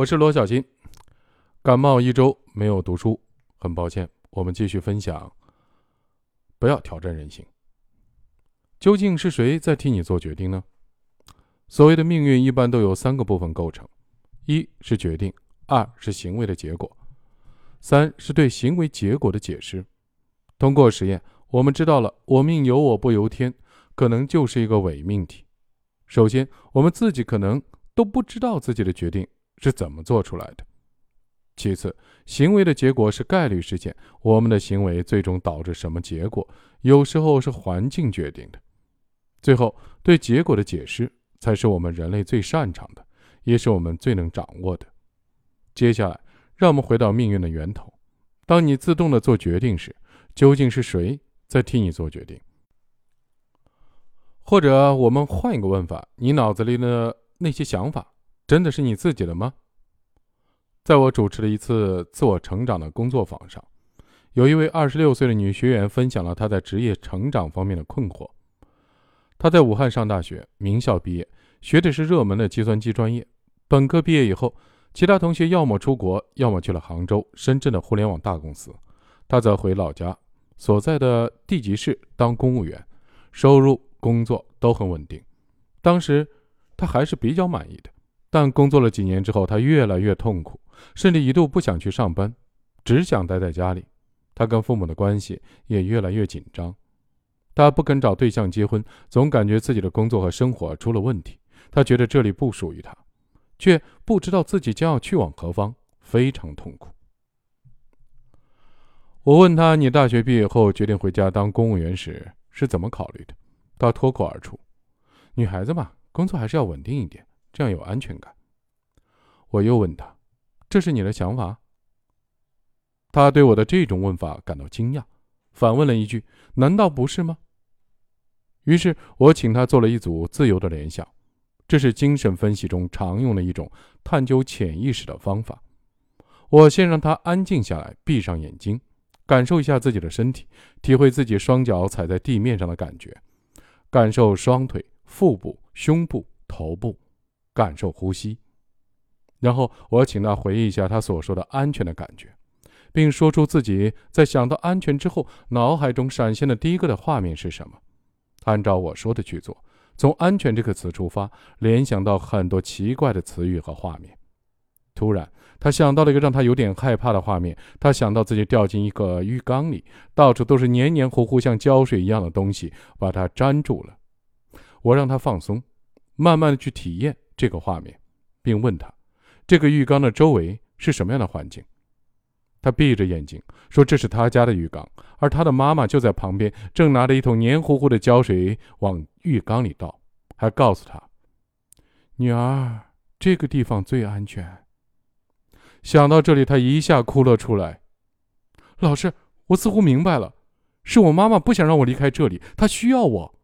我是罗小金，感冒一周没有读书，很抱歉。我们继续分享，不要挑战人性。究竟是谁在替你做决定呢？所谓的命运一般都由三个部分构成：一是决定，二是行为的结果，三是对行为结果的解释。通过实验，我们知道了“我命由我不由天”可能就是一个伪命题。首先，我们自己可能都不知道自己的决定。是怎么做出来的？其次，行为的结果是概率事件，我们的行为最终导致什么结果？有时候是环境决定的。最后，对结果的解释才是我们人类最擅长的，也是我们最能掌握的。接下来，让我们回到命运的源头。当你自动的做决定时，究竟是谁在替你做决定？或者，我们换一个问法：你脑子里的那些想法？真的是你自己的吗？在我主持的一次自我成长的工作坊上，有一位二十六岁的女学员分享了她在职业成长方面的困惑。她在武汉上大学，名校毕业，学的是热门的计算机专业。本科毕业以后，其他同学要么出国，要么去了杭州、深圳的互联网大公司，她则回老家所在的地级市当公务员，收入、工作都很稳定。当时她还是比较满意的。但工作了几年之后，他越来越痛苦，甚至一度不想去上班，只想待在家里。他跟父母的关系也越来越紧张，他不肯找对象结婚，总感觉自己的工作和生活出了问题。他觉得这里不属于他，却不知道自己将要去往何方，非常痛苦。我问他：“你大学毕业后决定回家当公务员时是怎么考虑的？”他脱口而出：“女孩子嘛，工作还是要稳定一点。”这样有安全感。我又问他：“这是你的想法？”他对我的这种问法感到惊讶，反问了一句：“难道不是吗？”于是我请他做了一组自由的联想，这是精神分析中常用的一种探究潜意识的方法。我先让他安静下来，闭上眼睛，感受一下自己的身体，体会自己双脚踩在地面上的感觉，感受双腿、腹部、胸部、头部。感受呼吸，然后我请他回忆一下他所说的安全的感觉，并说出自己在想到安全之后，脑海中闪现的第一个的画面是什么。按照我说的去做，从“安全”这个词出发，联想到很多奇怪的词语和画面。突然，他想到了一个让他有点害怕的画面。他想到自己掉进一个浴缸里，到处都是黏黏糊糊、像胶水一样的东西，把他粘住了。我让他放松，慢慢的去体验。这个画面，并问他：“这个浴缸的周围是什么样的环境？”他闭着眼睛说：“这是他家的浴缸，而他的妈妈就在旁边，正拿着一桶黏糊糊的胶水往浴缸里倒，还告诉他：‘女儿，这个地方最安全。’”想到这里，他一下哭了出来。老师，我似乎明白了，是我妈妈不想让我离开这里，她需要我。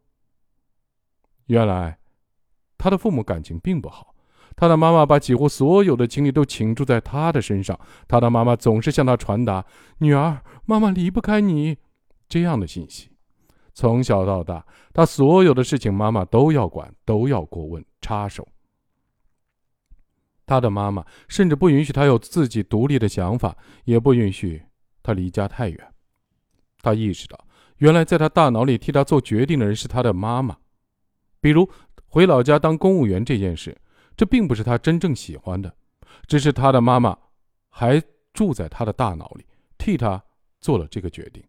原来。他的父母感情并不好，他的妈妈把几乎所有的精力都倾注在他的身上。他的妈妈总是向他传达“女儿，妈妈离不开你”这样的信息。从小到大，他所有的事情妈妈都要管，都要过问、插手。他的妈妈甚至不允许他有自己独立的想法，也不允许他离家太远。他意识到，原来在他大脑里替他做决定的人是他的妈妈，比如。回老家当公务员这件事，这并不是他真正喜欢的，只是他的妈妈还住在他的大脑里，替他做了这个决定。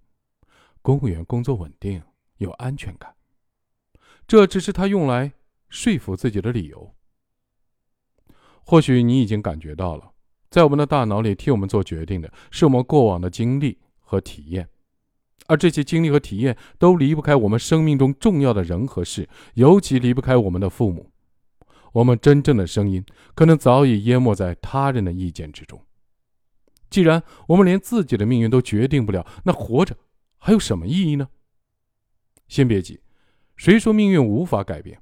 公务员工作稳定，有安全感，这只是他用来说服自己的理由。或许你已经感觉到了，在我们的大脑里替我们做决定的是我们过往的经历和体验。而这些经历和体验都离不开我们生命中重要的人和事，尤其离不开我们的父母。我们真正的声音可能早已淹没在他人的意见之中。既然我们连自己的命运都决定不了，那活着还有什么意义呢？先别急，谁说命运无法改变？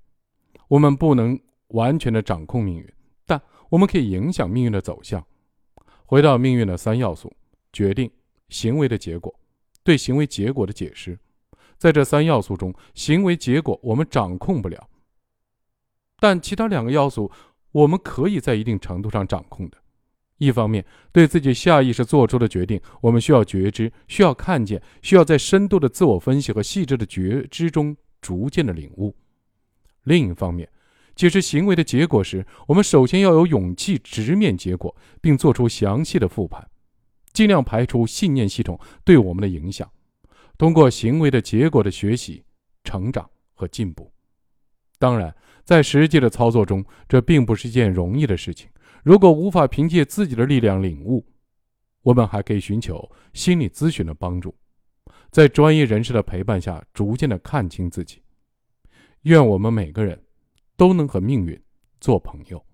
我们不能完全的掌控命运，但我们可以影响命运的走向。回到命运的三要素：决定、行为的结果。对行为结果的解释，在这三要素中，行为结果我们掌控不了，但其他两个要素我们可以在一定程度上掌控的。一方面，对自己下意识做出的决定，我们需要觉知，需要看见，需要在深度的自我分析和细致的觉知中逐渐的领悟；另一方面，解释行为的结果时，我们首先要有勇气直面结果，并做出详细的复盘，尽量排除信念系统对我们的影响，通过行为的结果的学习、成长和进步。当然，在实际的操作中，这并不是一件容易的事情。如果无法凭借自己的力量领悟，我们还可以寻求心理咨询的帮助，在专业人士的陪伴下，逐渐的看清自己。愿我们每个人都能和命运做朋友。